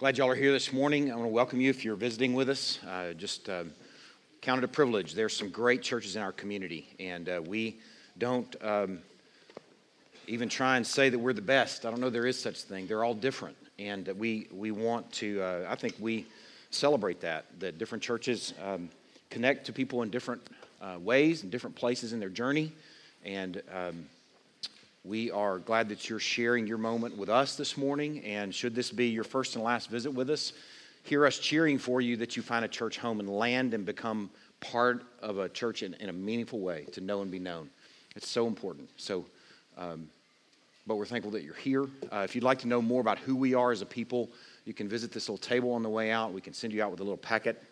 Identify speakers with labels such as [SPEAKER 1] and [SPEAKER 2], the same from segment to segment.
[SPEAKER 1] Glad y'all are here this morning. I want to welcome you if you're visiting with us. Uh, just uh, count it a privilege. There's some great churches in our community, and uh, we don't um, even try and say that we're the best. I don't know there is such a thing. They're all different, and we we want to. Uh, I think we celebrate that that different churches um, connect to people in different uh, ways and different places in their journey, and. Um, we are glad that you're sharing your moment with us this morning. And should this be your first and last visit with us, hear us cheering for you that you find a church home and land and become part of a church in, in a meaningful way to know and be known. It's so important. So, um, but we're thankful that you're here. Uh, if you'd like to know more about who we are as a people, you can visit this little table on the way out. We can send you out with a little packet.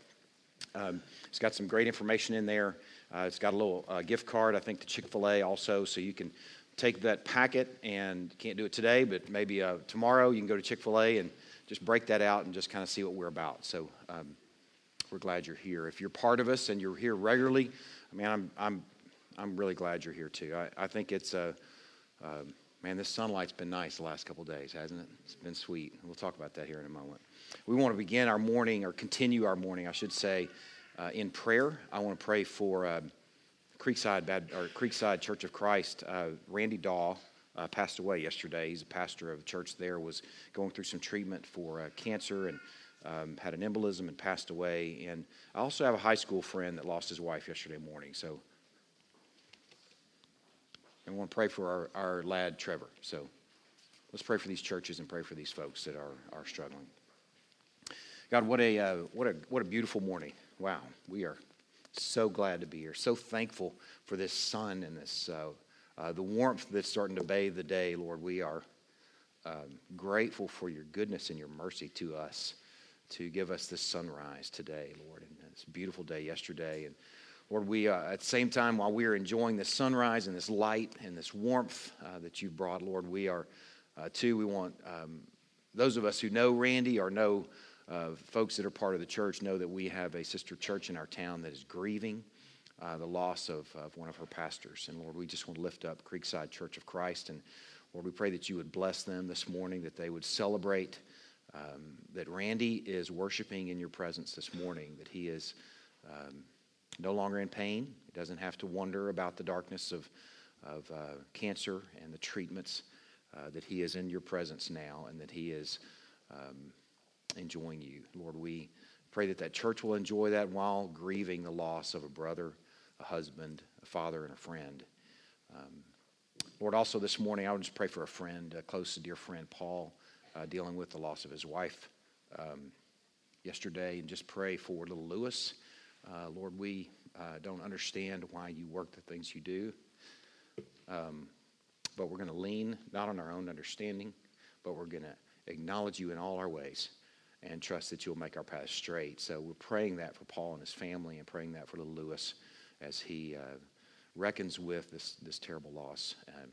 [SPEAKER 1] Um, it's got some great information in there. Uh, it's got a little uh, gift card, I think, to Chick fil A also, so you can take that packet and can't do it today, but maybe uh, tomorrow you can go to Chick fil A and just break that out and just kind of see what we're about. So um, we're glad you're here. If you're part of us and you're here regularly, I mean, I'm, I'm, I'm really glad you're here too. I, I think it's a, uh, uh, man, this sunlight's been nice the last couple days, hasn't it? It's been sweet. We'll talk about that here in a moment. We want to begin our morning, or continue our morning, I should say, uh, in prayer. I want to pray for. Creekside, Bad, or Creekside Church of Christ, uh, Randy Daw uh, passed away yesterday. He's a pastor of a church there, was going through some treatment for uh, cancer and um, had an embolism and passed away. And I also have a high school friend that lost his wife yesterday morning. So I want to pray for our, our lad, Trevor. So let's pray for these churches and pray for these folks that are, are struggling. God, what a, uh, what, a, what a beautiful morning. Wow, we are so glad to be here. So thankful for this sun and this uh, uh, the warmth that's starting to bathe the day, Lord. We are um, grateful for your goodness and your mercy to us to give us this sunrise today, Lord. And a beautiful day yesterday. And Lord, we uh, at the same time while we are enjoying this sunrise and this light and this warmth uh, that you've brought, Lord, we are uh, too. We want um, those of us who know Randy or know uh, folks that are part of the church know that we have a sister church in our town that is grieving uh, the loss of, of one of her pastors. And Lord, we just want to lift up Creekside Church of Christ. And Lord, we pray that you would bless them this morning, that they would celebrate um, that Randy is worshiping in your presence this morning, that he is um, no longer in pain. He doesn't have to wonder about the darkness of, of uh, cancer and the treatments, uh, that he is in your presence now, and that he is. Um, enjoying you. Lord, we pray that that church will enjoy that while grieving the loss of a brother, a husband, a father, and a friend. Um, Lord, also this morning, I would just pray for a friend, a close, dear friend, Paul, uh, dealing with the loss of his wife um, yesterday, and just pray for little Lewis. Uh, Lord, we uh, don't understand why you work the things you do, um, but we're going to lean not on our own understanding, but we're going to acknowledge you in all our ways and trust that you'll make our path straight. So we're praying that for Paul and his family and praying that for little Lewis as he uh, reckons with this, this terrible loss. Um,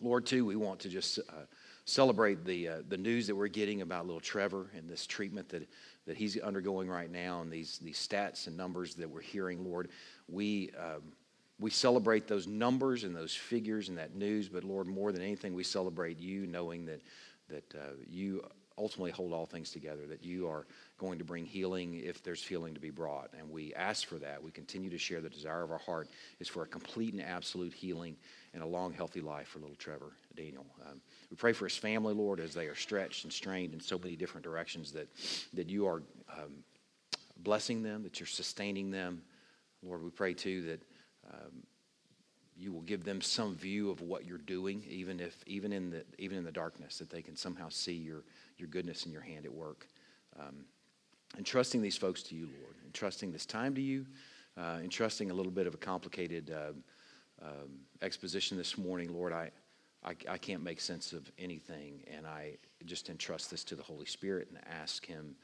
[SPEAKER 1] Lord, too, we want to just uh, celebrate the, uh, the news that we're getting about little Trevor and this treatment that, that he's undergoing right now and these, these stats and numbers that we're hearing, Lord. We, um, we celebrate those numbers and those figures and that news, but Lord, more than anything, we celebrate you knowing that, that uh, you ultimately hold all things together, that you are going to bring healing if there's healing to be brought. And we ask for that. We continue to share the desire of our heart is for a complete and absolute healing and a long, healthy life for little Trevor Daniel. Um, we pray for his family, Lord, as they are stretched and strained in so many different directions, that, that you are um, blessing them, that you're sustaining them. Lord, we pray too that. Um, you will give them some view of what you're doing, even if even in the even in the darkness, that they can somehow see your your goodness and your hand at work. Um, entrusting these folks to you, Lord, entrusting this time to you, uh, entrusting a little bit of a complicated uh, um, exposition this morning, Lord, I, I, I, can't make sense of anything, and I just entrust this to the Holy Spirit and ask Him,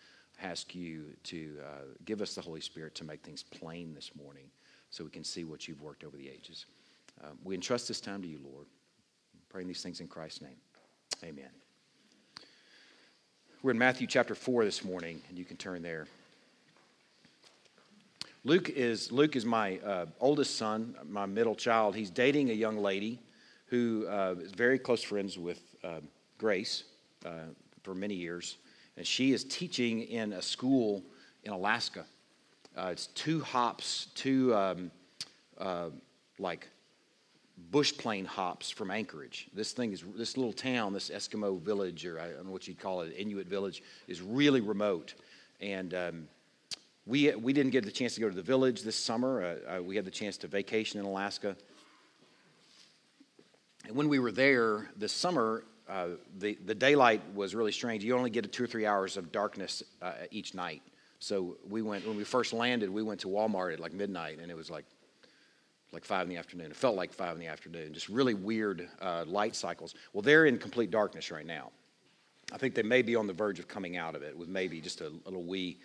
[SPEAKER 1] ask you to uh, give us the Holy Spirit to make things plain this morning so we can see what you've worked over the ages. Um, we entrust this time to you, Lord. praying these things in Christ's name. Amen. We're in Matthew chapter 4 this morning, and you can turn there. Luke is, Luke is my uh, oldest son, my middle child. He's dating a young lady who uh, is very close friends with uh, Grace uh, for many years. and she is teaching in a school in Alaska. Uh, it's two hops, two um, uh, like bush plane hops from Anchorage. This thing is this little town, this Eskimo village, or I don't know what you'd call it, Inuit village, is really remote, and um, we we didn't get the chance to go to the village this summer. Uh, uh, we had the chance to vacation in Alaska, and when we were there this summer, uh, the the daylight was really strange. You only get two or three hours of darkness uh, each night. So we went when we first landed. We went to Walmart at like midnight, and it was like like five in the afternoon. It felt like five in the afternoon. Just really weird uh, light cycles. Well, they're in complete darkness right now. I think they may be on the verge of coming out of it with maybe just a, a little wee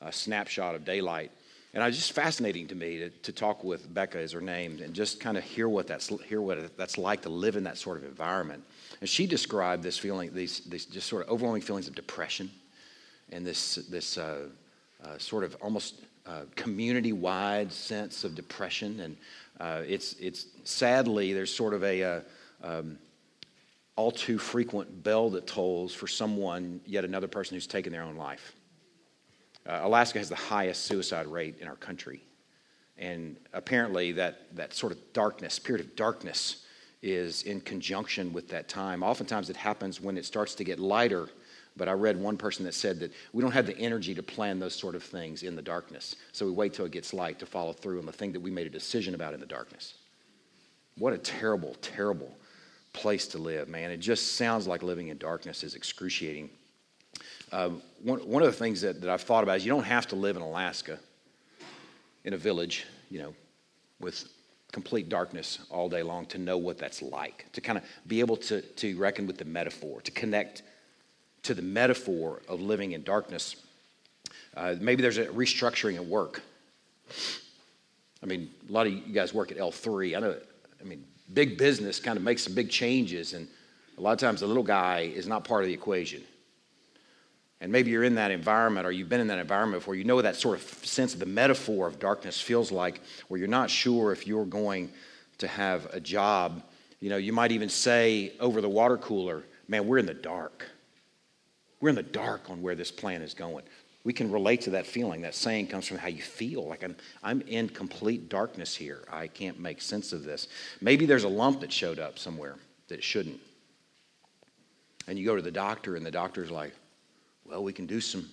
[SPEAKER 1] uh, snapshot of daylight. And it's just fascinating to me to, to talk with Becca, as her name, and just kind of hear what that's hear what that's like to live in that sort of environment. And she described this feeling, these, these just sort of overwhelming feelings of depression, and this this uh, uh, sort of almost uh, community-wide sense of depression and uh, it's, it's sadly, there's sort of a, uh, um, all too frequent bell that tolls for someone, yet another person who's taken their own life. Uh, Alaska has the highest suicide rate in our country. And apparently, that, that sort of darkness, period of darkness, is in conjunction with that time. Oftentimes, it happens when it starts to get lighter but I read one person that said that we don't have the energy to plan those sort of things in the darkness. So we wait till it gets light to follow through on the thing that we made a decision about in the darkness. What a terrible, terrible place to live, man. It just sounds like living in darkness is excruciating. Uh, one, one of the things that, that I've thought about is you don't have to live in Alaska in a village, you know, with complete darkness all day long to know what that's like, to kind of be able to, to reckon with the metaphor, to connect to the metaphor of living in darkness. Uh, maybe there's a restructuring at work. I mean, a lot of you guys work at L3. I know, I mean, big business kind of makes some big changes, and a lot of times the little guy is not part of the equation. And maybe you're in that environment or you've been in that environment before. You know that sort of sense of the metaphor of darkness feels like, where you're not sure if you're going to have a job. You know, you might even say over the water cooler, man, we're in the dark. We're in the dark on where this plan is going. We can relate to that feeling. That saying comes from how you feel. Like I'm, I'm in complete darkness here. I can't make sense of this. Maybe there's a lump that showed up somewhere that shouldn't. And you go to the doctor, and the doctor's like, well, we can do some,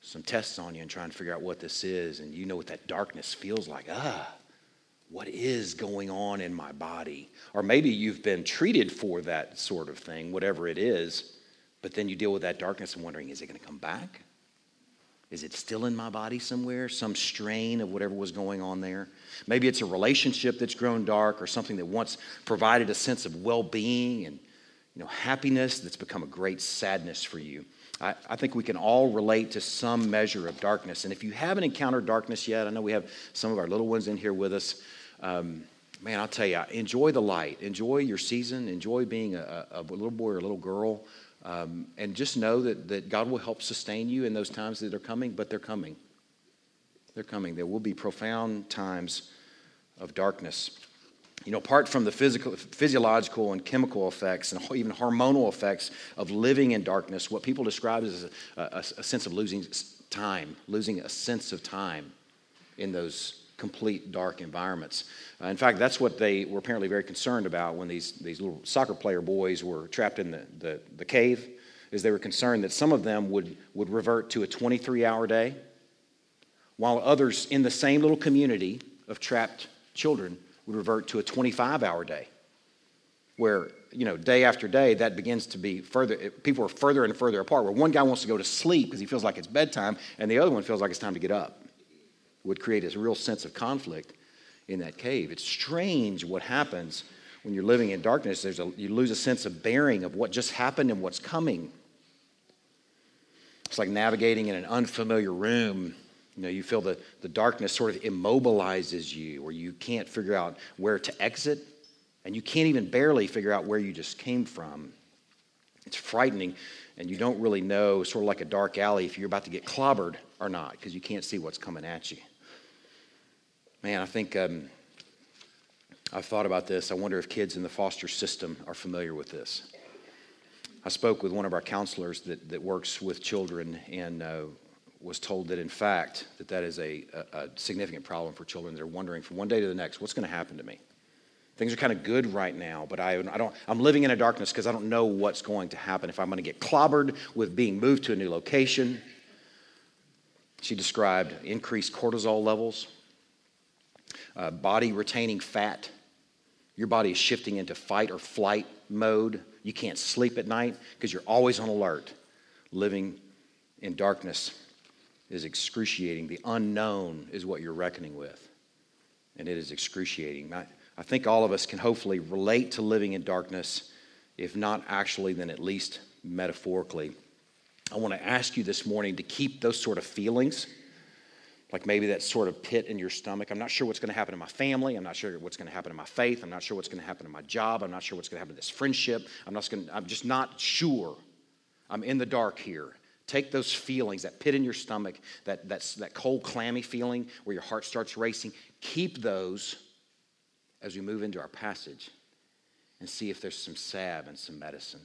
[SPEAKER 1] some tests on you and try and figure out what this is. And you know what that darkness feels like. Ah, what is going on in my body? Or maybe you've been treated for that sort of thing, whatever it is but then you deal with that darkness and wondering, is it going to come back? Is it still in my body somewhere? Some strain of whatever was going on there? Maybe it's a relationship that's grown dark or something that once provided a sense of well being and you know, happiness that's become a great sadness for you. I, I, think we can all relate to some measure of darkness. And if you haven't encountered darkness yet, I know we have some of our little ones in here with us. Um, man, I'll tell you, enjoy the light. Enjoy your season. Enjoy being a, a, a little boy or a little girl um, and just know that, that God will help sustain you in those times that are coming, but they're coming. They're coming. There will be profound times of darkness. You know, apart from the physical, physiological and chemical effects and even hormonal effects of living in darkness, what people describe as a, a, a sense of losing time, losing a sense of time in those complete dark environments. Uh, in fact, that's what they were apparently very concerned about when these, these little soccer player boys were trapped in the, the, the cave, is they were concerned that some of them would, would revert to a 23-hour day, while others in the same little community of trapped children would revert to a 25-hour day, where you know day after day that begins to be further people are further and further apart where one guy wants to go to sleep because he feels like it's bedtime and the other one feels like it's time to get up would create a real sense of conflict in that cave. It's strange what happens when you're living in darkness. There's a, you lose a sense of bearing of what just happened and what's coming. It's like navigating in an unfamiliar room. You know, you feel the, the darkness sort of immobilizes you, or you can't figure out where to exit, and you can't even barely figure out where you just came from. It's frightening, and you don't really know, sort of like a dark alley, if you're about to get clobbered or not, because you can't see what's coming at you. Man, I think um, I've thought about this. I wonder if kids in the foster system are familiar with this. I spoke with one of our counselors that, that works with children and uh, was told that in fact that that is a, a, a significant problem for children that are wondering from one day to the next what's going to happen to me things are kind of good right now but I, I don't i'm living in a darkness because i don't know what's going to happen if i'm going to get clobbered with being moved to a new location she described increased cortisol levels uh, body retaining fat your body is shifting into fight or flight mode you can't sleep at night because you're always on alert living in darkness is excruciating. The unknown is what you're reckoning with, and it is excruciating. I, I think all of us can hopefully relate to living in darkness, if not actually, then at least metaphorically. I want to ask you this morning to keep those sort of feelings, like maybe that sort of pit in your stomach. I'm not sure what's going to happen in my family. I'm not sure what's going to happen in my faith. I'm not sure what's going to happen in my job. I'm not sure what's going to happen in this friendship. I'm, not going to, I'm just not sure. I'm in the dark here. Take those feelings, that pit in your stomach, that, that, that cold, clammy feeling where your heart starts racing, keep those as we move into our passage and see if there's some salve and some medicine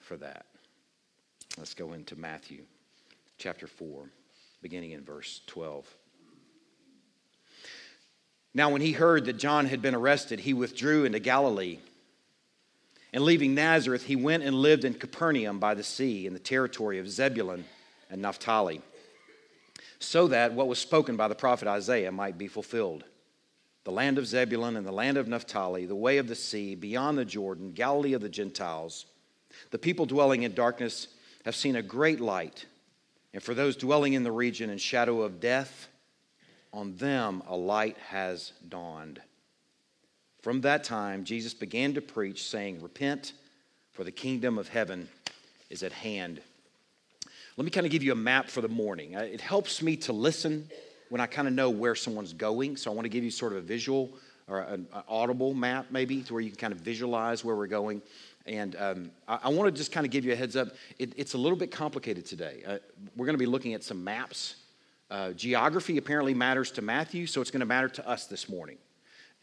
[SPEAKER 1] for that. Let's go into Matthew chapter 4, beginning in verse 12. Now, when he heard that John had been arrested, he withdrew into Galilee. And leaving Nazareth, he went and lived in Capernaum by the sea in the territory of Zebulun and Naphtali, so that what was spoken by the prophet Isaiah might be fulfilled. The land of Zebulun and the land of Naphtali, the way of the sea, beyond the Jordan, Galilee of the Gentiles. The people dwelling in darkness have seen a great light. And for those dwelling in the region and shadow of death, on them a light has dawned. From that time, Jesus began to preach, saying, Repent, for the kingdom of heaven is at hand. Let me kind of give you a map for the morning. Uh, it helps me to listen when I kind of know where someone's going. So I want to give you sort of a visual or an, audible map, maybe, to where you can kind of visualize where we're going. And um, I, I, want to just kind of give you a heads up. It, it's a little bit complicated today. Uh, we're going to be looking at some maps. Uh, geography apparently matters to Matthew, so it's going to matter to us this morning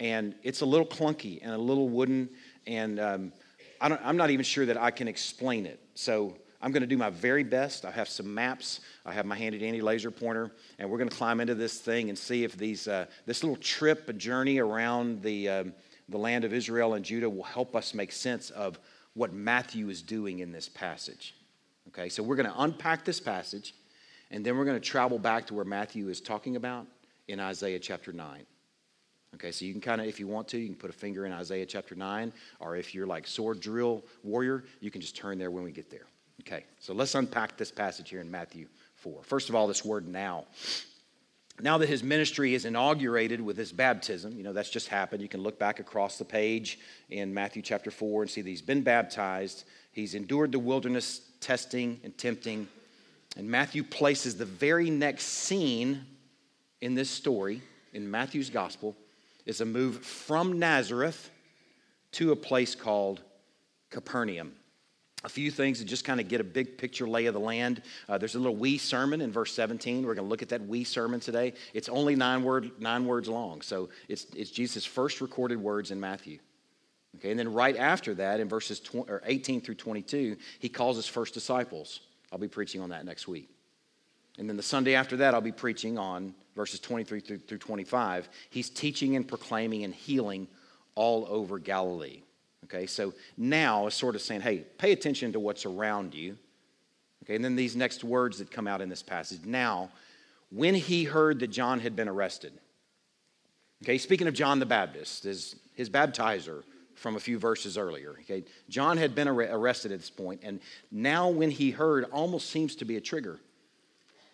[SPEAKER 1] and it's a little clunky and a little wooden, and um, I am not even sure that I can explain it. So I'm going to do my very best. I have some maps. I have my handy dandy laser pointer, and we're going to climb into this thing and see if these uh, this little trip, a journey around the um, the land of Israel and Judah, will help us make sense of what Matthew is doing in this passage. Okay, so we're going to unpack this passage, and then we're going to travel back to where Matthew is talking about in Isaiah chapter nine. Okay, so you can kind of, if you want to, you can put a finger in Isaiah chapter 9, or if you're like sword drill warrior, you can just turn there when we get there. Okay, so let's unpack this passage here in Matthew 4. First of all, this word now. Now that his ministry is inaugurated with his baptism, you know, that's just happened. You can look back across the page in Matthew chapter 4 and see that he's been baptized. He's endured the wilderness testing and tempting. And Matthew places the very next scene in this story, in Matthew's gospel, is a move from Nazareth to a place called Capernaum. A few things to just kind of get a big picture lay of the land. Uh, there's a little wee sermon in verse 17. We're going to look at that wee sermon today. It's only nine, word, nine words long, so it's, it's Jesus' first recorded words in Matthew. Okay, and then right after that, in verses 20, 18 through 22, he calls his first disciples. I'll be preaching on that next week. And then the Sunday after that, I'll be preaching on verses 23 through, through 25. He's teaching and proclaiming and healing all over Galilee. Okay, so now is sort of saying, hey, pay attention to what's around you. Okay, and then these next words that come out in this passage. Now, when he heard that John had been arrested. Okay, speaking of John the Baptist, his, his baptizer from a few verses earlier. Okay, John had been arrested at this point, and now when he heard, almost seems to be a trigger.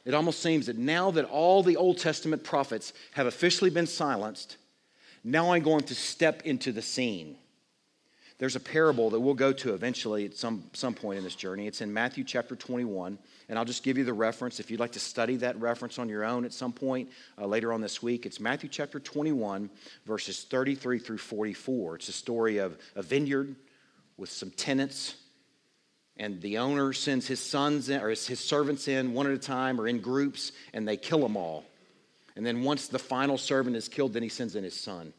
[SPEAKER 1] It almost seems that now that all the Old Testament prophets have officially been silenced, now I'm going to step into the scene. There's a parable that we'll go to eventually at some, some point in this journey. It's in Matthew chapter 21, and I'll just give you the reference. If you'd like to study that reference on your own at some point uh, later on this week, it's Matthew chapter 21, verses 33 through 44. It's a story of a vineyard with some tenants and the owner sends his sons in, or his, his servants in one at a time or in groups, and they kill them all. And then once the final servant is killed, then he sends in his son.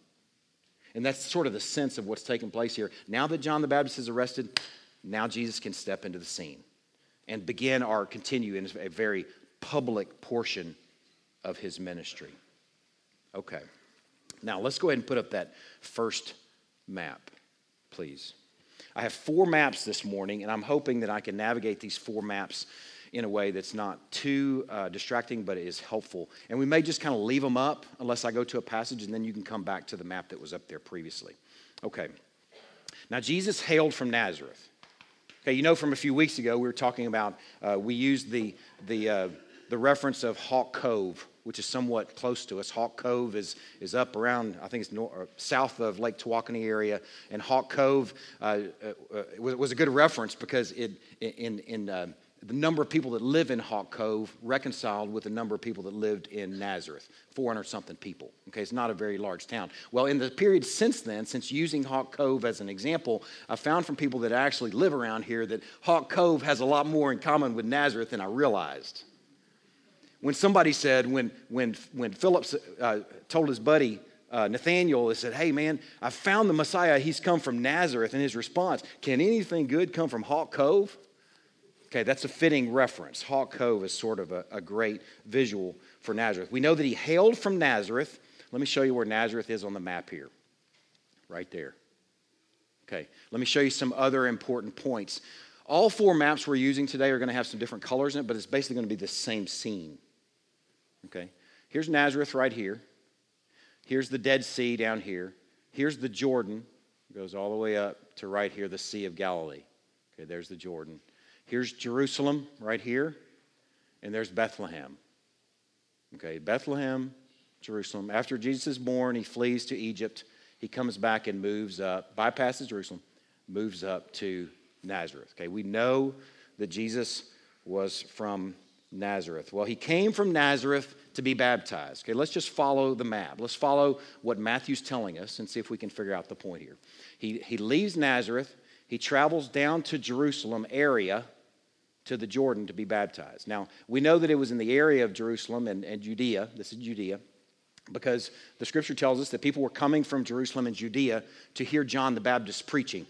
[SPEAKER 1] And that's sort of the sense of what's taking place here. Now that John the Baptist is arrested, now Jesus can step into the scene and begin or continue in a very public portion of his ministry. Okay. Now, let's go ahead and put up that first map, please. I have four maps this morning, and I'm hoping that I can navigate these four maps in a way that's not too uh, distracting, but is helpful. And we may just kind of leave them up unless I go to a passage, and then you can come back to the map that was up there previously. Okay. Now, Jesus hailed from Nazareth. Okay, you know from a few weeks ago, we were talking about, uh, we used the, the, uh, the reference of Hawk Cove, which is somewhat close to us. Hawk Cove is, is up around, I think it's north, south of Lake Tawakoni area. And Hawk Cove uh, uh, was, was, a good reference because it, in, in uh, the number of people that live in Hawk Cove reconciled with the number of people that lived in Nazareth 400 something people. Okay, it's not a very large town. Well, in the period since then, since using Hawk Cove as an example, I found from people that actually live around here that Hawk Cove has a lot more in common with Nazareth than I realized. When somebody said, when, when, when Philip uh, told his buddy, uh, Nathaniel, he said, Hey man, I found the Messiah. He's come from Nazareth. And his response, Can anything good come from Hawk Cove? Okay, that's a fitting reference. Hawk Cove is sort of a, a great visual for Nazareth. We know that he hailed from Nazareth. Let me show you where Nazareth is on the map here. Right there. Okay, let me show you some other important points. All four maps we're using today are going to have some different colors in it, but it's basically going to be the same scene. Okay, here's Nazareth right here. Here's the Dead Sea down here. Here's the Jordan, it goes all the way up to right here, the Sea of Galilee. Okay, there's the Jordan. Here's Jerusalem right here, and there's Bethlehem. Okay, Bethlehem, Jerusalem. After Jesus is born, he flees to Egypt. He comes back and moves up, bypasses Jerusalem, moves up to Nazareth. Okay, we know that Jesus was from Nazareth. Well, he came from Nazareth to be baptized. Okay, let's just follow the map. Let's follow what Matthew's telling us and see if we can figure out the point here. He, he leaves Nazareth, he travels down to Jerusalem area to the Jordan to be baptized. Now, we know that it was in the area of Jerusalem and, and Judea. This is Judea. Because the scripture tells us that people were coming from Jerusalem and Judea to hear John the Baptist preaching.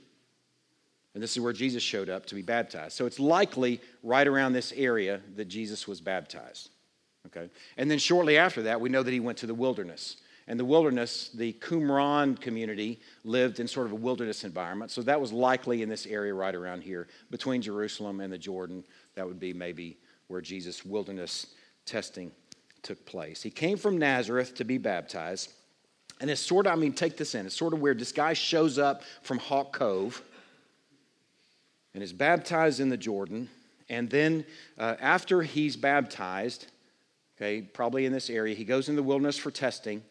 [SPEAKER 1] And this is where Jesus showed up to be baptized. So it's likely right around this area that Jesus was baptized. Okay? And then shortly after that, we know that he went to the wilderness. And the wilderness, the Qumran community lived in sort of a wilderness environment. So that was likely in this area right around here, between Jerusalem and the Jordan. That would be maybe where Jesus' wilderness testing took place. He came from Nazareth to be baptized. And it's sort of, I mean, take this in. It's sort of weird. This guy shows up from Hawk Cove and is baptized in the Jordan. And then uh, after he's baptized, okay, probably in this area, he goes in the wilderness for testing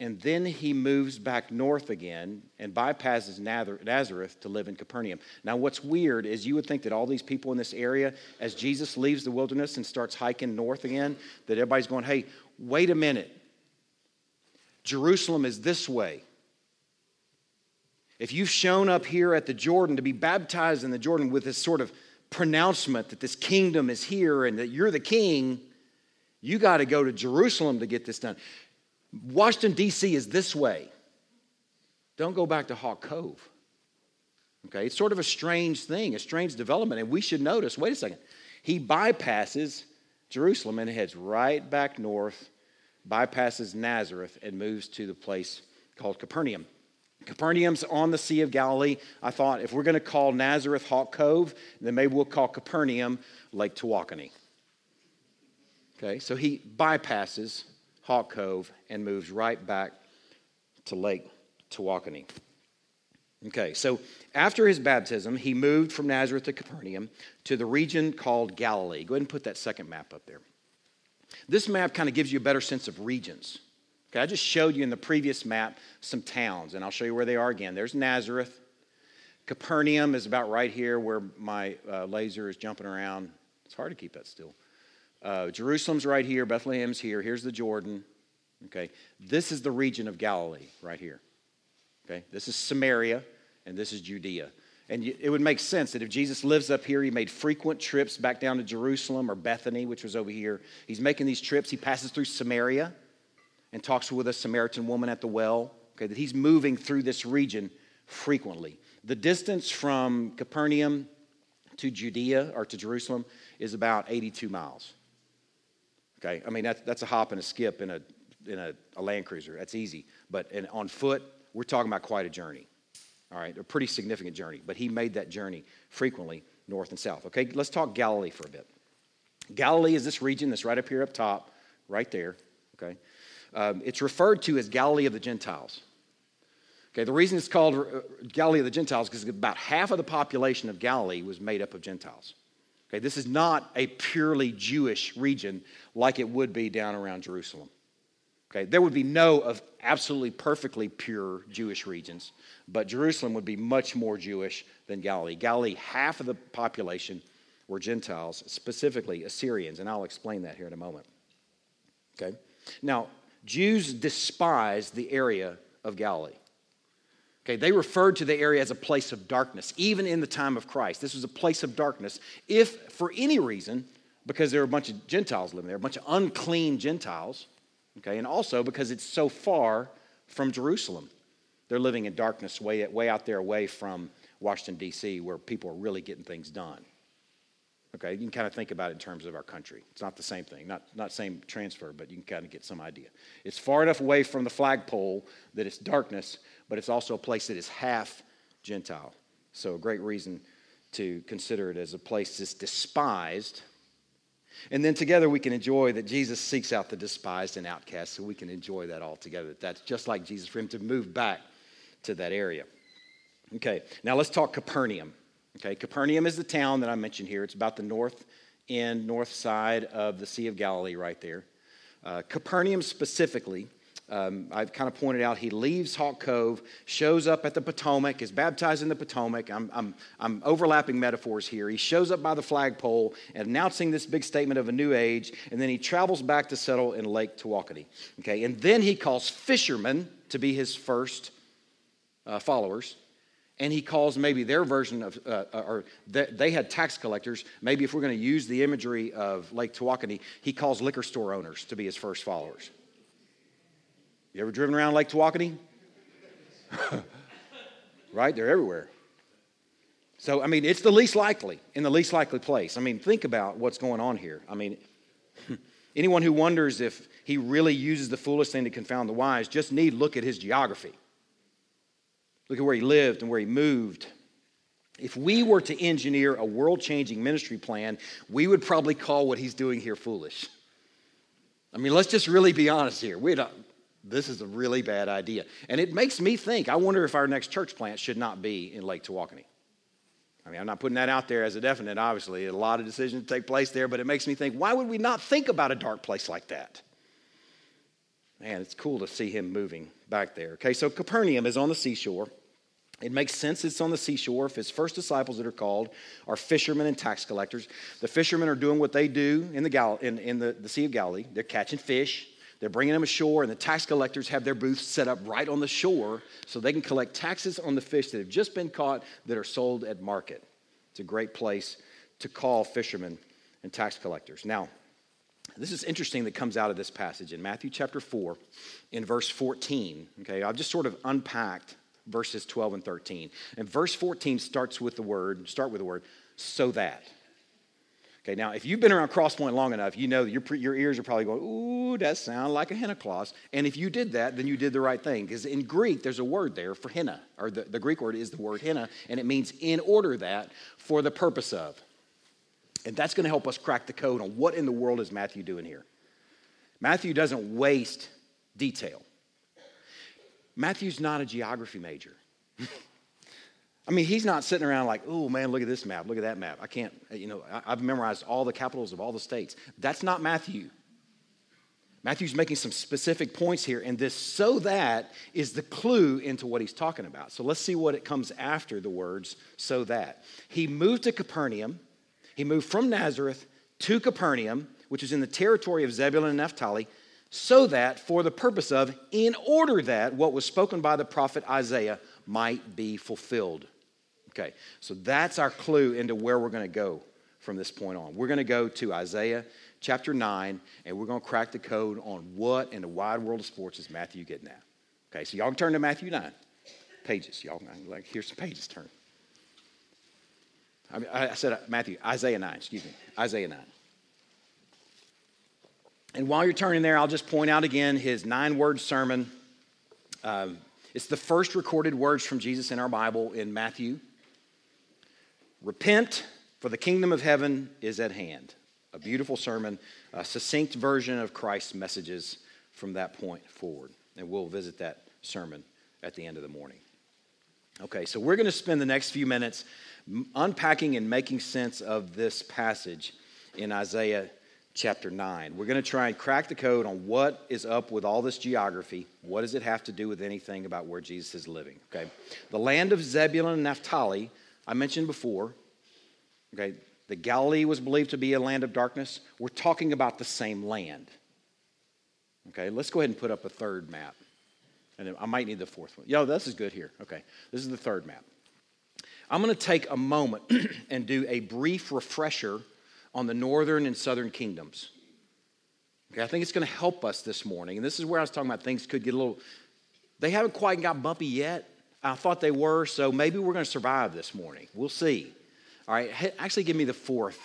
[SPEAKER 1] and then he moves back north again and bypasses Nazareth to live in Capernaum. Now, what's weird is you would think that all these people in this area, as Jesus leaves the wilderness and starts hiking north again, that everybody's going, hey, wait a minute. Jerusalem is this way. If you've shown up here at the Jordan to be baptized in the Jordan with this sort of pronouncement that this kingdom is here and that you're the king, you got to go to Jerusalem to get this done. Washington, D.C. is this way. Don't go back to Hawk Cove. Okay, it's sort of a strange thing, a strange development, and we should notice wait a second. He bypasses Jerusalem and heads right back north, bypasses Nazareth, and moves to the place called Capernaum. Capernaum's on the Sea of Galilee. I thought if we're going to call Nazareth Hawk Cove, then maybe we'll call Capernaum Lake Tawakoni. Okay, so he bypasses Hawk Cove and moves right back to Lake Tawakoni. Okay, so after his baptism, he moved from Nazareth to Capernaum to the region called Galilee. Go ahead and put that second map up there. This map kind of gives you a better sense of regions. Okay, I just showed you in the previous map some towns, and I'll show you where they are again. There's Nazareth. Capernaum is about right here where my uh, laser is jumping around. It's hard to keep that still. Uh, Jerusalem's right here, Bethlehem's here, here's the Jordan. Okay, this is the region of Galilee right here. Okay, this is Samaria and this is Judea. And it would make sense that if Jesus lives up here, he made frequent trips back down to Jerusalem or Bethany, which was over here. He's making these trips. He passes through Samaria and talks with a Samaritan woman at the well. Okay, that he's moving through this region frequently. The distance from Capernaum to Judea or to Jerusalem is about 82 miles. Okay, I mean, that's, that's a hop and a skip in, a, in a, a Land Cruiser. That's easy. But on foot, we're talking about quite a journey. All right, a pretty significant journey. But he made that journey frequently north and south. Okay, let's talk Galilee for a bit. Galilee is this region that's right up here up top, right there. Okay, um, it's referred to as Galilee of the Gentiles. Okay, the reason it's called uh, Galilee of the Gentiles is because about half of the population of Galilee was made up of Gentiles. Okay, this is not a purely Jewish region like it would be down around Jerusalem. Okay, there would be no of absolutely perfectly pure Jewish regions, but Jerusalem would be much more Jewish than Galilee. Galilee, half of the population were Gentiles, specifically Assyrians, and I'll explain that here in a moment. Okay? Now, Jews despised the area of Galilee. Okay, they referred to the area as a place of darkness, even in the time of Christ. This was a place of darkness. If for any reason, because there were a bunch of Gentiles living there, a bunch of unclean Gentiles, okay, and also because it's so far from Jerusalem. They're living in darkness way, way out there, away from Washington, D.C., where people are really getting things done. Okay, you can kind of think about it in terms of our country. It's not the same thing, not, not same transfer, but you can kind of get some idea. It's far enough away from the flagpole that it's darkness, but it's also a place that is half Gentile. So, a great reason to consider it as a place that's despised. And then together we can enjoy that Jesus seeks out the despised and outcast, so we can enjoy that all together. That's just like Jesus for him to move back to that area. Okay, now let's talk Capernaum. Okay, Capernaum is the town that I mentioned here. It's about the north end, north side of the Sea of Galilee, right there. Uh, Capernaum specifically um, I've kind of pointed out he leaves Hawk Cove, shows up at the Potomac, is baptized in the Potomac. I'm, I'm, I'm overlapping metaphors here. He shows up by the flagpole announcing this big statement of a new age, and then he travels back to settle in Lake Tawakoni. Okay, and then he calls fishermen to be his first uh, followers and he calls maybe their version of, uh, uh or they had tax collectors. Maybe if we're going to use the imagery of Lake Tawakoni, he calls liquor store owners to be his first followers. You ever driven around Lake Tawakoni? right? They're everywhere. So, I mean, it's the least likely, in the least likely place. I mean, think about what's going on here. I mean, anyone who wonders if he really uses the foolish thing to confound the wise just need look at his geography. Look at where he lived and where he moved. If we were to engineer a world changing ministry plan, we would probably call what he's doing here foolish. I mean, let's just really be honest here. We don't, uh, this is a really bad idea. And it makes me think, I wonder if our next church plant should not be in Lake Tawakoni. I mean, I'm not putting that out there as a definite, obviously. A lot of decisions take place there, but it makes me think, why would we not think about a dark place like that? Man, it's cool to see him moving back there. Okay, so Capernaum is on the seashore. It makes sense it's on the seashore if his first disciples that are called are fishermen and tax collectors. The fishermen are doing what they do in the, Gal- in, in the, the Sea of Galilee. They're catching fish. They're bringing them ashore, and the tax collectors have their booths set up right on the shore so they can collect taxes on the fish that have just been caught that are sold at market. It's a great place to call fishermen and tax collectors. Now, this is interesting that comes out of this passage in Matthew chapter 4, in verse 14. Okay, I've just sort of unpacked verses 12 and 13. And verse 14 starts with the word, start with the word, so that. Okay, now if you've been around Crosspoint long enough, you know your, your ears are probably going, ooh, that sounds like a hina clause. And if you did that, then you did the right thing. Because in Greek, there's a word there for hina, or the, the Greek word is the word hina, and it means in order that, for the purpose of. And that's going to help us crack the code on what in the world is Matthew doing here. Matthew doesn't waste detail. Matthew's not a geography major. I mean, he's not sitting around like, oh man, look at this map, look at that map. I can't, uh, you know, I've memorized all the capitals of all the states. That's not Matthew. Matthew's making some specific points here, and this so that is the clue into what he's talking about. So let's see what it comes after the words so that. He moved to Capernaum, he moved from Nazareth to Capernaum, which is in the territory of Zebulun and Naphtali, so that for the purpose of, in order that what was spoken by the prophet Isaiah might be fulfilled. Okay, so that's our clue into where we're going to go from this point on. We're going to go to Isaiah chapter 9, and we're going to crack the code on what in the wide world of sports is Matthew getting at. Okay, so y'all can turn to Matthew 9. pages, y'all. Like, here's some pages turn. I, mean, I said uh, Matthew, Isaiah 9, excuse me, Isaiah 9. And while you're turning there, I'll just point out again his nine word sermon. Um, it's the first recorded words from Jesus in our Bible in Matthew. Repent, for the kingdom of heaven is at hand. A beautiful sermon, a succinct version of Christ's messages from that point forward. And we'll visit that sermon at the end of the morning. Okay, so we're going to spend the next few minutes unpacking and making sense of this passage in Isaiah chapter 9. We're going to try and crack the code on what is up with all this geography. What does it have to do with anything about where Jesus is living? Okay. The land of Zebulun and Naphtali, I mentioned before. Okay. The Galilee was believed to be a land of darkness. We're talking about the same land. Okay, let's go ahead and put up a third map. And I might need the fourth one. Yo, this is good here. Okay, this is the third map. I'm going to take a moment and do a brief refresher on the northern and southern kingdoms. Okay, I think it's going to help us this morning. And this is where I was talking about things could get a little, they haven't quite got bumpy yet. I thought they were, so maybe we're going to survive this morning. We'll see. All right, actually, give me the fourth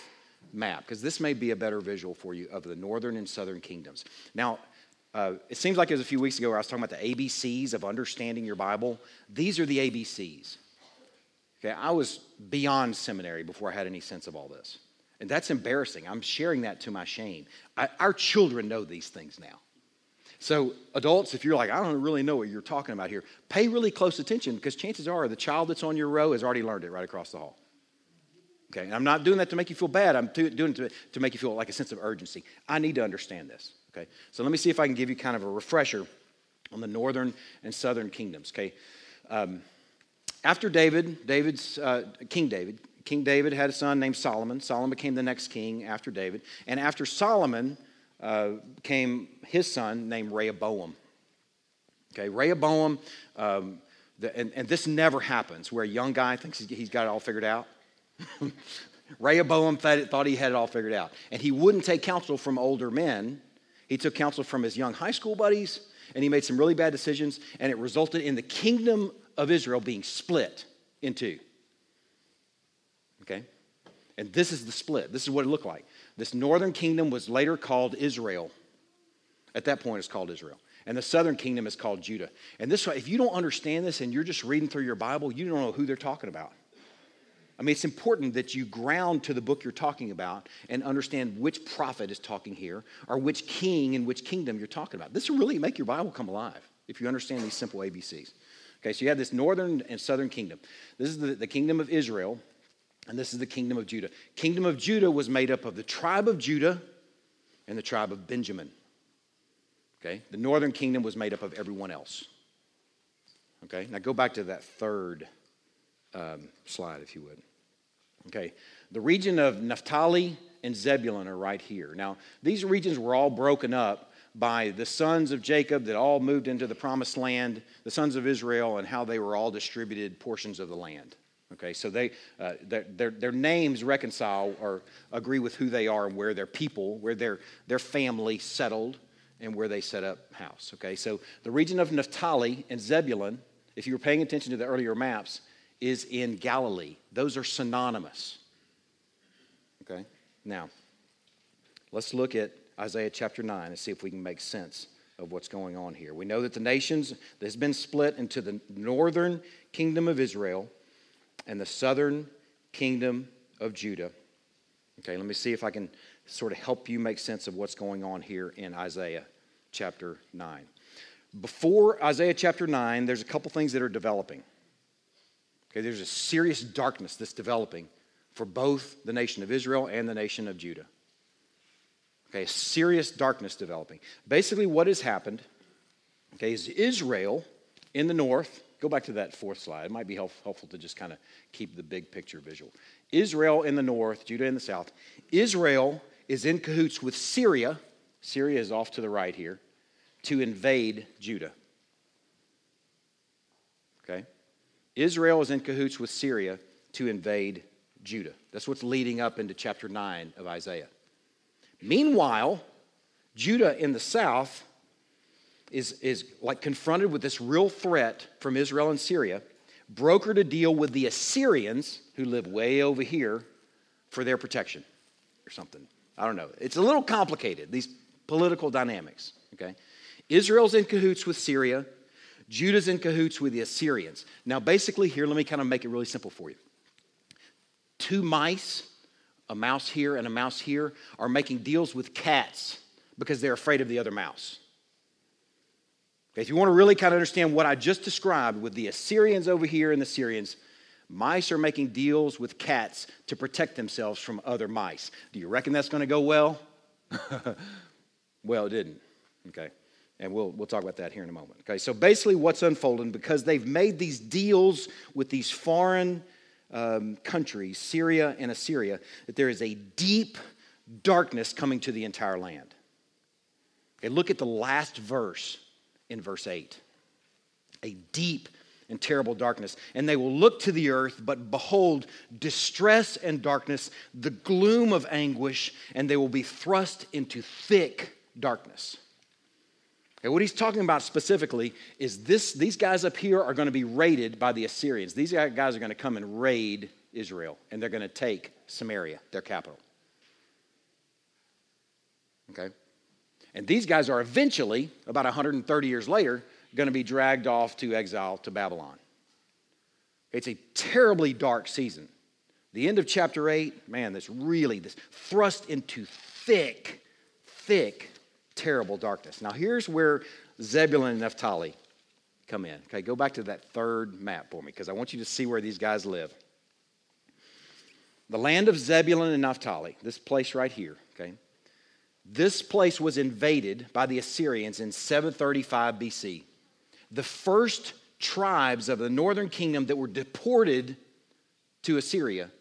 [SPEAKER 1] map because this may be a better visual for you of the northern and southern kingdoms. Now, uh, it seems like it was a few weeks ago where I was talking about the ABCs of understanding your Bible. These are the ABCs. Okay, I was beyond seminary before I had any sense of all this. And that's embarrassing. I'm sharing that to my shame. I, our children know these things now. So, adults, if you're like, I don't really know what you're talking about here, pay really close attention because chances are the child that's on your row has already learned it right across the hall. Okay, and I'm not doing that to make you feel bad. I'm doing it to, make you feel like a sense of urgency. I need to understand this. Okay, so let me see if I can give you kind of a refresher on the northern and southern kingdoms. Okay, um, after David, David's uh, King David, King David had a son named Solomon. Solomon became the next king after David, and after Solomon uh, came his son named Rehoboam. Okay, Rehoboam, um, the, and, and, this never happens where a young guy thinks he's got it all figured out. Rehoboam thought he had it all figured out, and he wouldn't take counsel from older men he took counsel from his young high school buddies, and he made some really bad decisions, and it resulted in the kingdom of Israel being split in two. Okay? And this is the split. This is what it looked like. This northern kingdom was later called Israel. At that point, it's called Israel. And the southern kingdom is called Judah. And this, if you don't understand this and you're just reading through your Bible, you don't know who they're talking about. I mean, it's important that you ground to the book you're talking about and understand which prophet is talking here or which king and which kingdom you're talking about. This will really make your Bible come alive if you understand these simple ABCs. Okay, so you have this northern and southern kingdom. This is the, the kingdom of Israel, and this is the kingdom of Judah. Kingdom of Judah was made up of the tribe of Judah and the tribe of Benjamin. Okay, the northern kingdom was made up of everyone else. Okay, now go back to that third um, slide, if you would. Okay, the region of Naphtali and Zebulun are right here. Now, these regions were all broken up by the sons of Jacob that all moved into the promised land, the sons of Israel, and how they were all distributed portions of the land. Okay, so they, uh, their, their, their, names reconcile or agree with who they are and where their people, where their, their family settled, and where they set up house. Okay, so the region of Naphtali and Zebulun, if you were paying attention to the earlier maps, is in Galilee. Those are synonymous. Okay? Now, let's look at Isaiah chapter 9 and see if we can make sense of what's going on here. We know that the nations has been split into the northern kingdom of Israel and the southern kingdom of Judah. Okay, let me see if I can sort of help you make sense of what's going on here in Isaiah chapter 9. Before Isaiah chapter 9, there's a couple things that are developing. Okay, there's a serious darkness that's developing for both the nation of Israel and the nation of Judah. Okay, serious darkness developing. Basically, what has happened, okay, is Israel in the north, go back to that fourth slide. It might be help, helpful to just kind of keep the big picture visual. Israel in the north, Judah in the south. Israel is in cahoots with Syria. Syria is off to the right here to invade Judah. Okay? Israel is in cahoots with Syria to invade Judah. That's what's leading up into chapter 9 of Isaiah. Meanwhile, Judah in the south is, is like confronted with this real threat from Israel and Syria. brokered a deal with the Assyrians, who live way over here, for their protection or something. I don't know. It's a little complicated, these political dynamics, okay? Israel's in cahoots with Syria, Judah's in cahoots with the Assyrians. Now, basically, here, let me kind of make it really simple for you. Two mice, a mouse here and a mouse here, are making deals with cats because they're afraid of the other mouse. If you want to really kind of understand what I just described with the Assyrians over here and the Syrians, mice are making deals with cats to protect themselves from other mice. Do you reckon that's going to go well? well, it didn't. Okay. And we'll, we'll talk about that here in a moment. Okay, so basically, what's unfolding because they've made these deals with these foreign um, countries, Syria and Assyria, that there is a deep darkness coming to the entire land. Okay, look at the last verse in verse 8. A deep and terrible darkness. And they will look to the earth, but behold, distress and darkness, the gloom of anguish, and they will be thrust into thick darkness. Okay, what he's talking about specifically is this these guys up here are going to be raided by the Assyrians. These guys are going to come and raid Israel, and they're going to take Samaria, their capital. Okay? And these guys are eventually, about 130 years later, going to be dragged off to exile to Babylon. It's a terribly dark season. The end of chapter 8, man, this really, this thrust into thick, thick terrible darkness. Now, here's where Zebulun and Naphtali come in. Okay, go back to that third map for me because I want you to see where these guys live. The land of Zebulun and Naphtali, this place right here, okay? This place was invaded by the Assyrians in 735 BC. The first tribes of the northern kingdom that were deported to Assyria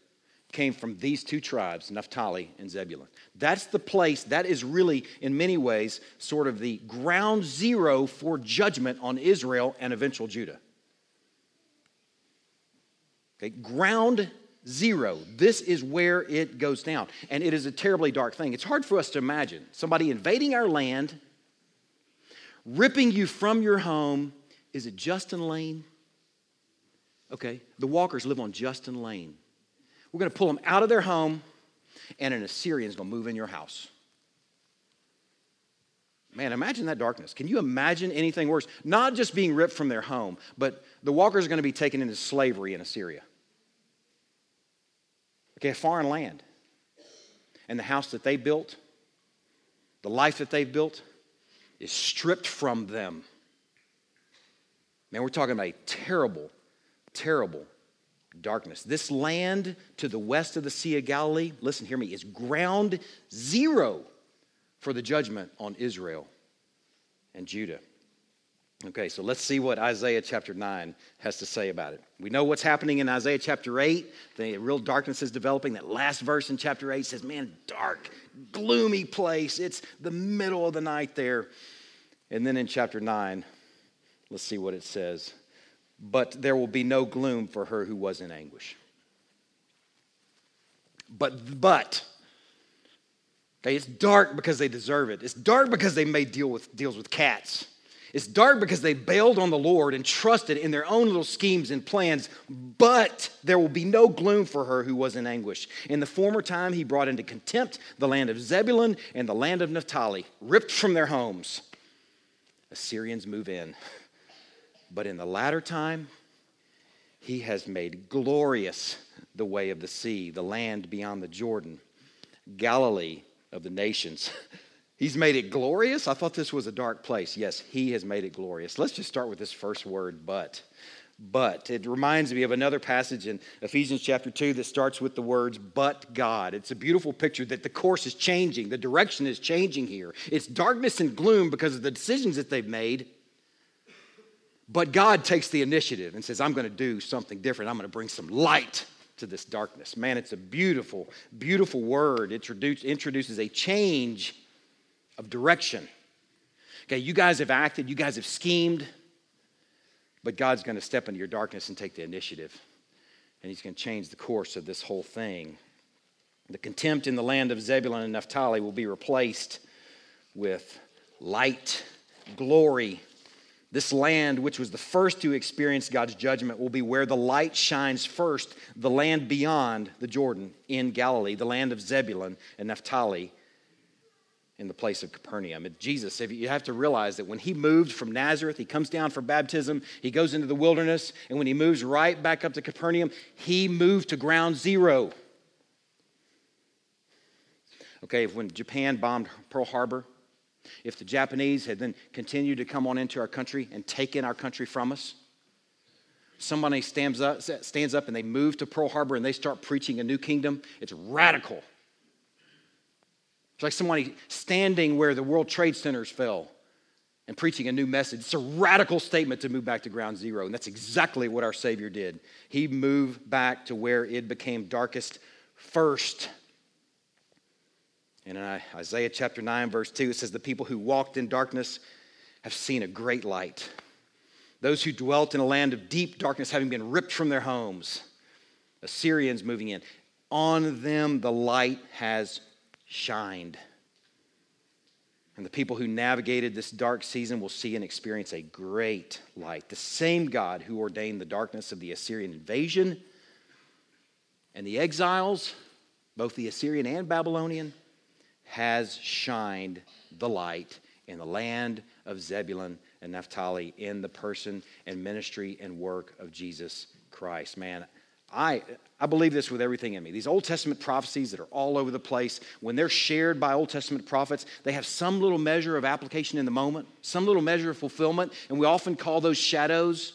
[SPEAKER 1] came from these two tribes, Naphtali and Zebulun. That's the place, that is really, in many ways, sort of the ground zero for judgment on Israel and eventual Judah. Okay, ground zero. This is where it goes down. And it is a terribly dark thing. It's hard for us to imagine somebody invading our land, ripping you from your home. Is it Justin Lane? Okay, the Walkers live on Justin Lane. We're going to pull them out of their home, and an Assyrian's going to move in your house. Man, imagine that darkness. Can you imagine anything worse? Not just being ripped from their home, but the walkers are going to be taken into slavery in Assyria. Okay, a foreign land. And the house that they built, the life that they've built, is stripped from them. Man, we're talking about a terrible, terrible darkness. This land to the west of the Sea of Galilee, listen, hear me, is ground zero for the judgment on Israel and Judah. Okay, so let's see what Isaiah chapter 9 has to say about it. We know what's happening in Isaiah chapter 8. The real darkness is developing. That last verse in chapter 8 says, Man, dark, gloomy place. It's the middle of the night there. And then in chapter 9, let's see what it says but there will be no gloom for her who was in anguish. But, but, okay, it's dark because they deserve it. It's dark because they made deal with, deals with cats. It's dark because they bailed on the Lord and trusted in their own little schemes and plans, but there will be no gloom for her who was in anguish. In the former time, he brought into contempt the land of Zebulun and the land of Naphtali, ripped from their homes. Assyrians move in. But in the latter time, he has made glorious the way of the sea, the land beyond the Jordan, Galilee of the nations. He's made it glorious. I thought this was a dark place. Yes, he has made it glorious. Let's just start with this first word, but. But it reminds me of another passage in Ephesians chapter 2 that starts with the words, but God. It's a beautiful picture that the course is changing, the direction is changing here. It's darkness and gloom because of the decisions that they've made, but God takes the initiative and says, I'm going to do something different. I'm going to bring some light to this darkness. Man, it's a beautiful, beautiful word. It introduces a change of direction. Okay, you guys have acted, you guys have schemed, but God's going to step into your darkness and take the initiative. And He's going to change the course of this whole thing. The contempt in the land of Zebulun and Naphtali will be replaced with light, glory, This land, which was the first to experience God's judgment, will be where the light shines first, the land beyond the Jordan in Galilee, the land of Zebulun and Naphtali, in the place of Capernaum. Jesus, if you have to realize that when he moved from Nazareth, he comes down for baptism, he goes into the wilderness, and when he moves right back up to Capernaum, he moved to ground zero. Okay, when Japan bombed Pearl Harbor, if the Japanese had then continued to come on into our country and taken our country from us, somebody stands up, stands up and they move to Pearl Harbor and they start preaching a new kingdom, it's radical. It's like somebody standing where the World Trade Centers fell and preaching a new message. It's a radical statement to move back to ground zero. And that's exactly what our Savior did. He moved back to where it became darkest first. And in Isaiah chapter 9, verse 2, it says, The people who walked in darkness have seen a great light. Those who dwelt in a land of deep darkness, having been ripped from their homes, Assyrians moving in, on them the light has shined. And the people who navigated this dark season will see and experience a great light. The same God who ordained the darkness of the Assyrian invasion and the exiles, both the Assyrian and Babylonian, has shined the light in the land of Zebulun and Naphtali in the person and ministry and work of Jesus Christ. Man, I, I believe this with everything in me. These Old Testament prophecies that are all over the place, when they're shared by Old Testament prophets, they have some little measure of application in the moment, some little measure of fulfillment, and we often call those shadows.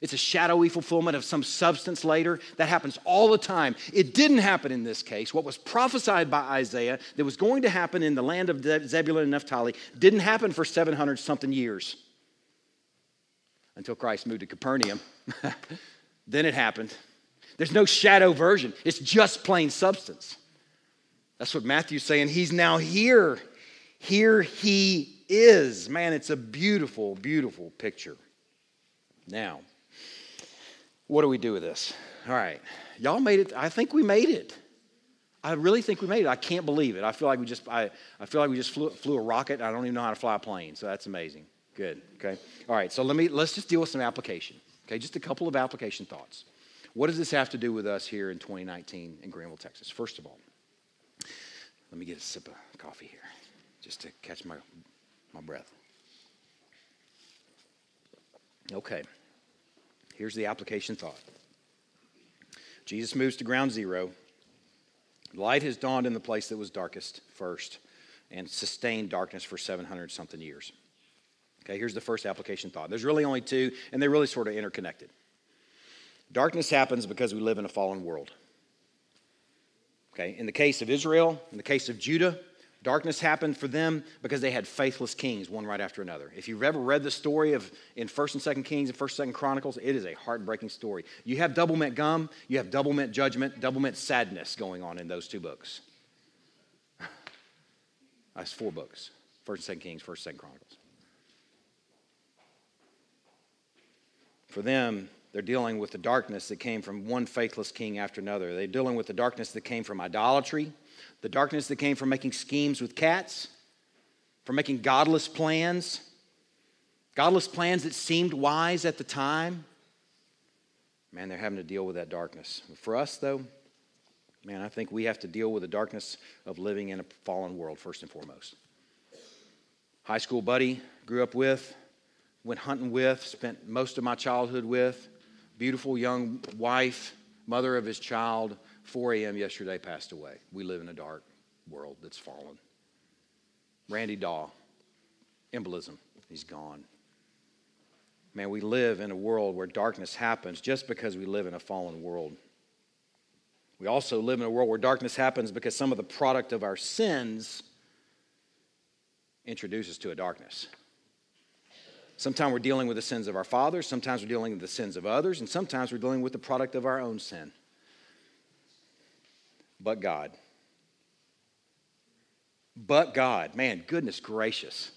[SPEAKER 1] It's a shadowy fulfillment of some substance later. That happens all the time. It didn't happen in this case. What was prophesied by Isaiah that was going to happen in the land of Zebulun and Naphtali didn't happen for 700 something years until Christ moved to Capernaum. then it happened. There's no shadow version, it's just plain substance. That's what Matthew's saying. He's now here. Here he is. Man, it's a beautiful, beautiful picture. Now, what do we do with this? All right. Y'all made it. I think we made it. I really think we made it. I can't believe it. I feel like we just, I, I feel like we just flew, flew a rocket. I don't even know how to fly a plane. So that's amazing. Good. Okay. All right. So let me, let's just deal with some application. Okay. Just a couple of application thoughts. What does this have to do with us here in 2019 in Greenville, Texas? First of all, let me get a sip of coffee here just to catch my, my breath. Okay. Here's the application thought Jesus moves to ground zero. Light has dawned in the place that was darkest first and sustained darkness for 700 something years. Okay, here's the first application thought. There's really only two, and they're really sort of interconnected. Darkness happens because we live in a fallen world. Okay, in the case of Israel, in the case of Judah, Darkness happened for them because they had faithless kings, one right after another. If you've ever read the story of in First and Second Kings and First and Second Chronicles, it is a heartbreaking story. You have double mint gum, you have double mint judgment, double mint sadness going on in those two books. That's four books: First and Second Kings, First and Second Chronicles. For them, they're dealing with the darkness that came from one faithless king after another. They're dealing with the darkness that came from idolatry the darkness that came from making schemes with cats, from making godless plans, godless plans that seemed wise at the time. Man, they're having to deal with that darkness. For us, though, man, I think we have to deal with the darkness of living in a fallen world, first and foremost. High school buddy, grew up with, went hunting with, spent most of my childhood with, beautiful young wife, mother of his child, 4 a.m. yesterday passed away. We live in a dark world that's fallen. Randy Daw, embolism, he's gone. Man, we live in a world where darkness happens just because we live in a fallen world. We also live in a world where darkness happens because some of the product of our sins introduces to a darkness. Sometimes we're dealing with the sins of our fathers, sometimes we're dealing with the sins of others, and sometimes we're dealing with the product of our own sin but God. But God. Man, goodness gracious.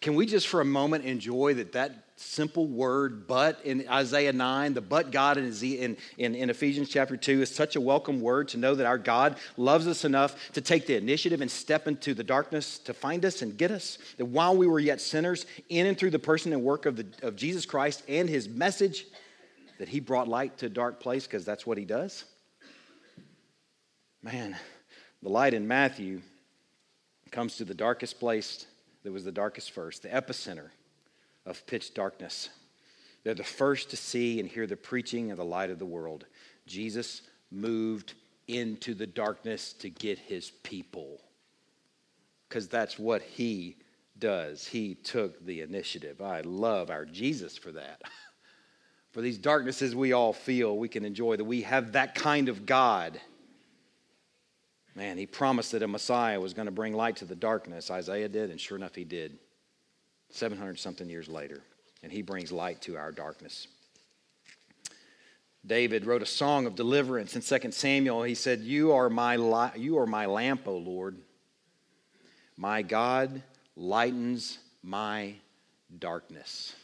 [SPEAKER 1] Can we just for a moment enjoy that that simple word, but in Isaiah 9, the but God in, in, in, Ephesians chapter 2 is such a welcome word to know that our God loves us enough to take the initiative and step into the darkness to find us and get us. That while we were yet sinners, in and through the person and work of, the, of Jesus Christ and his message, that he brought light to a dark place because that's what he does. Man, the light in Matthew comes to the darkest place that was the darkest first, the epicenter of pitch darkness. They're the first to see and hear the preaching of the light of the world. Jesus moved into the darkness to get his people. Because that's what he does. He took the initiative. I love our Jesus for that. for these darknesses we all feel, we can enjoy that we have that kind of God. Man, he promised that a Messiah was going to bring light to the darkness. Isaiah did, and sure enough, he did. 700 something years later, and he brings light to our darkness. David wrote a song of deliverance in 2 Samuel. He said, You are my, li- you are my lamp, O Lord. My God lightens my darkness.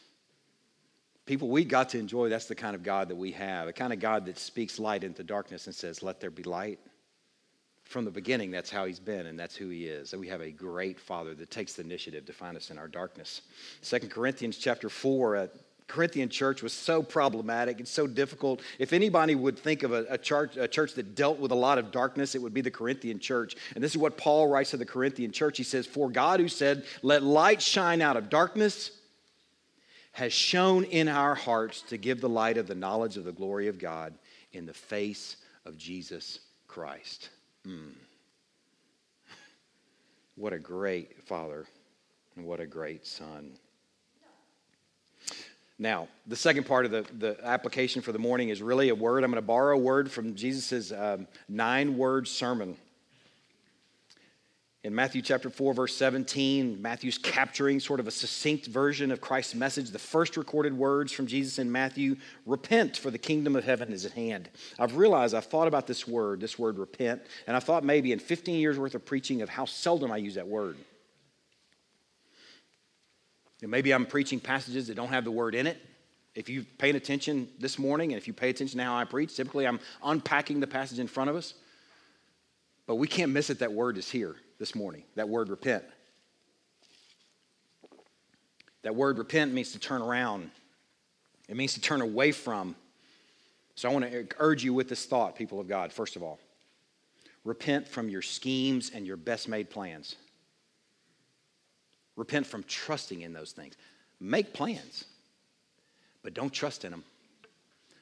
[SPEAKER 1] People, we got to enjoy that's the kind of God that we have, a kind of God that speaks light into darkness and says, Let there be light from the beginning, that's how he's been and that's who he is. And we have a great father that takes the initiative to find us in our darkness. Second Corinthians chapter 4, uh, Corinthian church was so problematic and so difficult. If anybody would think of a, a, church, a church that dealt with a lot of darkness, it would be the Corinthian church. And this is what Paul writes to the Corinthian church. He says, For God who said, Let light shine out of darkness, has shone in our hearts to give the light of the knowledge of the glory of God in the face of Jesus Christ. Mm. What a great father, and what a great son. Now, the second part of the, the application for the morning is really a word. I'm going to borrow a word from Jesus' um, nine word sermon. In Matthew chapter 4, verse 17, Matthew's capturing sort of a succinct version of Christ's message. The first recorded words from Jesus in Matthew repent, for the kingdom of heaven is at hand. I've realized I've thought about this word, this word repent, and I thought maybe in 15 years worth of preaching of how seldom I use that word. And maybe I'm preaching passages that don't have the word in it. If you've paid attention this morning, and if you pay attention to how I preach, typically I'm unpacking the passage in front of us. But we can't miss it, that word is here this morning that word repent. That word repent means to turn around, it means to turn away from. So I want to urge you with this thought, people of God, first of all. Repent from your schemes and your best made plans. Repent from trusting in those things. Make plans, but don't trust in them.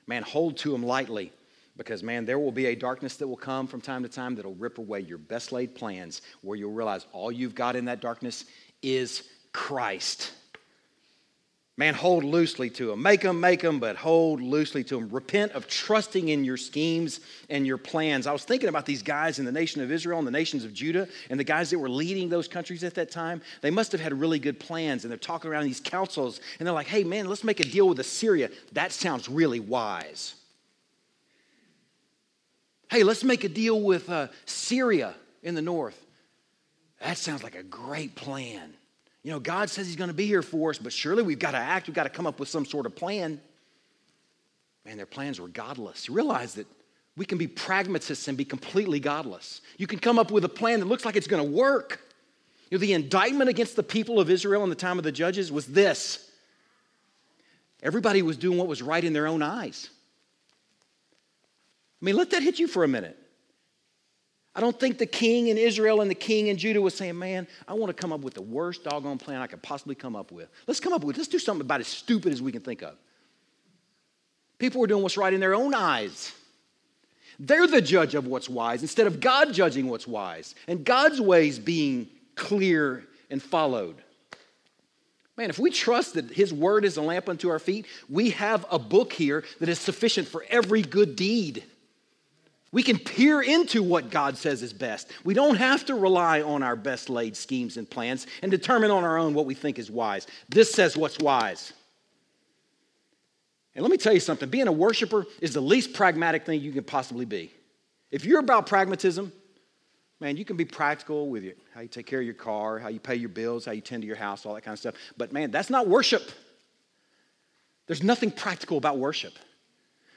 [SPEAKER 1] Man, hold to them lightly. Because, man, there will be a darkness that will come from time to time that'll rip away your best laid plans, where you'll realize all you've got in that darkness is Christ. Man, hold loosely to Him. Make them, make them, but hold loosely to Him. Repent of trusting in your schemes and your plans. I was thinking about these guys in the nation of Israel and the nations of Judah and the guys that were leading those countries at that time. They must have had really good plans, and they're talking around these councils, and they're like, hey, man, let's make a deal with Assyria. That sounds really wise. Hey, let's make a deal with uh, Syria in the north. That sounds like a great plan. You know, God says He's going to be here for us, but surely we've got to act. We've got to come up with some sort of plan. Man, their plans were godless. You realize that we can be pragmatists and be completely godless. You can come up with a plan that looks like it's going to work. You know, the indictment against the people of Israel in the time of the judges was this everybody was doing what was right in their own eyes. I mean, let that hit you for a minute. I don't think the king in Israel and the king in Judah was saying, Man, I want to come up with the worst doggone plan I could possibly come up with. Let's come up with, let's do something about as stupid as we can think of. People were doing what's right in their own eyes. They're the judge of what's wise instead of God judging what's wise and God's ways being clear and followed. Man, if we trust that His Word is a lamp unto our feet, we have a book here that is sufficient for every good deed. We can peer into what God says is best. We don't have to rely on our best laid schemes and plans and determine on our own what we think is wise. This says what's wise. And let me tell you something being a worshiper is the least pragmatic thing you can possibly be. If you're about pragmatism, Man, you can be practical with your, how you take care of your car, how you pay your bills, how you tend to your house, all that kind of stuff. But man, that's not worship. There's nothing practical about worship.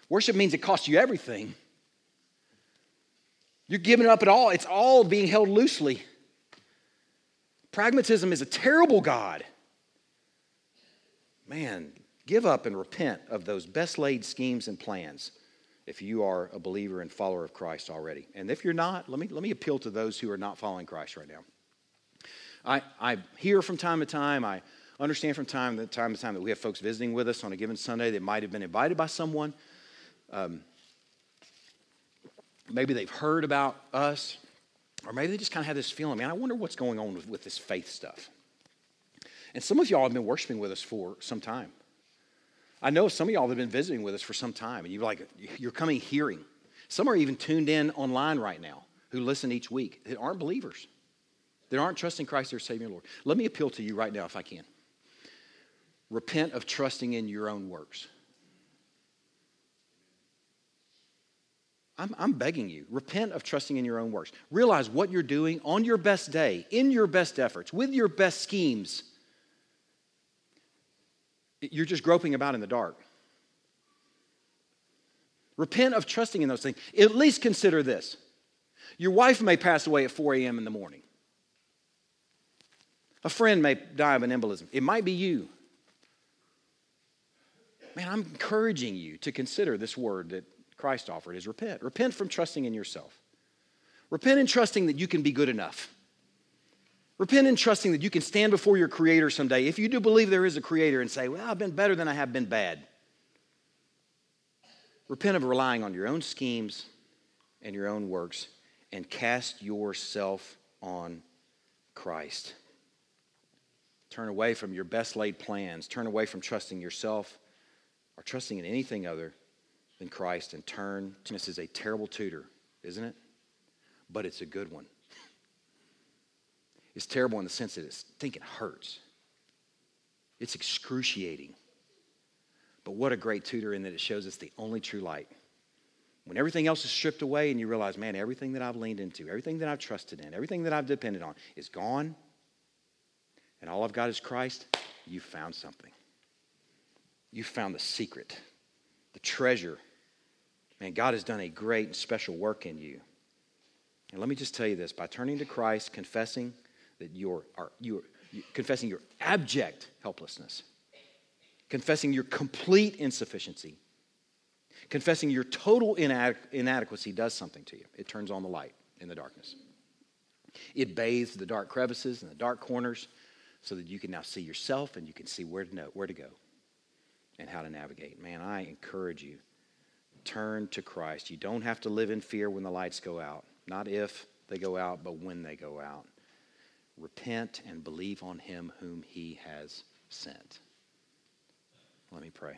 [SPEAKER 1] Worship means it costs you everything. You're giving up at all. It's all being held loosely. Pragmatism is a terrible God. Man, give up and repent of those best laid schemes and plans if you are a believer and follower of Christ already. And if you're not, let me, let me appeal to those who are not following Christ right now. I, I hear from time to time, I understand from time to time to time that we have folks visiting with us on a given Sunday that might have been invited by someone um, maybe they've heard about us, or maybe they just kind of have this feeling, man, I wonder what's going on with, with this faith stuff. And some of y'all have been worshiping with us for some time. I know some of y'all have been visiting with us for some time, and you're like, you're coming hearing. Some are even tuned in online right now who listen each week that aren't believers, that aren't trusting Christ their Savior and Lord. Let me appeal to you right now, if I can. Repent of trusting in your own works. I'm, I'm begging you, repent of trusting in your own works. Realize what you're doing on your best day, in your best efforts, with your best schemes. You're just groping about in the dark. Repent of trusting in those things. At least consider this your wife may pass away at 4 a.m. in the morning, a friend may die of an embolism. It might be you. Man, I'm encouraging you to consider this word that Christ offered is repent. Repent from trusting in yourself. Repent in trusting that you can be good enough. Repent in trusting that you can stand before your Creator someday. If you do believe there is a Creator and say, Well, I've been better than I have been bad. Repent of relying on your own schemes and your own works and cast yourself on Christ. Turn away from your best laid plans. Turn away from trusting yourself or trusting in anything other than Christ and turn. This is a terrible tutor, isn't it? But it's a good one. It's terrible in the sense that it's thinking hurts. It's excruciating. But what a great tutor in that it shows us the only true light. When everything else is stripped away and you realize, man, everything that I've leaned into, everything that I've trusted in, everything that I've depended on is gone, and all I've got is Christ, you found something. You found the secret, the treasure Man, God has done a great and special work in you. And let me just tell you this by turning to Christ, confessing that you're, you're, confessing your abject helplessness, confessing your complete insufficiency, confessing your total inadequacy does something to you. It turns on the light in the darkness. It bathes the dark crevices and the dark corners so that you can now see yourself and you can see where to know, where to go and how to navigate. Man, I encourage you turn to Christ. You don't have to live in fear when the lights go out. Not if they go out, but when they go out. Repent and believe on him whom he has sent. Let me pray.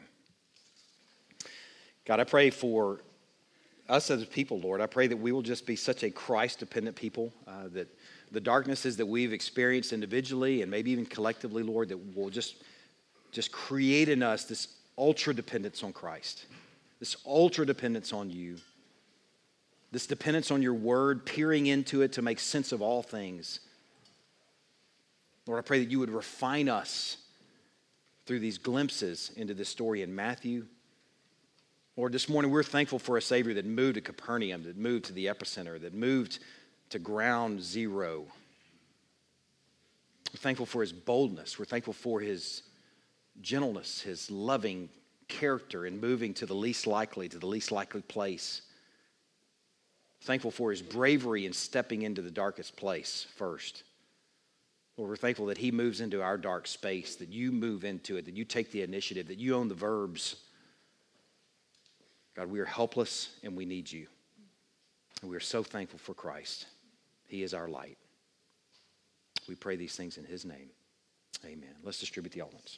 [SPEAKER 1] God, I pray for us as people, Lord. I pray that we will just be such a Christ dependent people, uh, that the darknesses that we've experienced individually and maybe even collectively, Lord, that will just, just create in us this ultra dependence on Christ this ultra dependence on you, this dependence on your word, peering into it to make sense of all things. Lord, I pray that you would refine us through these glimpses into this story in Matthew. Lord, this morning we're thankful for a Savior that moved to Capernaum, that moved to the epicenter, that moved to ground zero. We're thankful for his boldness. We're thankful for his gentleness, his loving character in moving to the least likely, to the least likely place. Thankful for his bravery in stepping into the darkest place first. Lord, we're thankful that he moves into our dark space, that you move into it, that you take the initiative, that you own the verbs. God, we are helpless and we need you. And we are so thankful for Christ. He is our light. We pray these things in his name. Amen. Let's distribute the elements.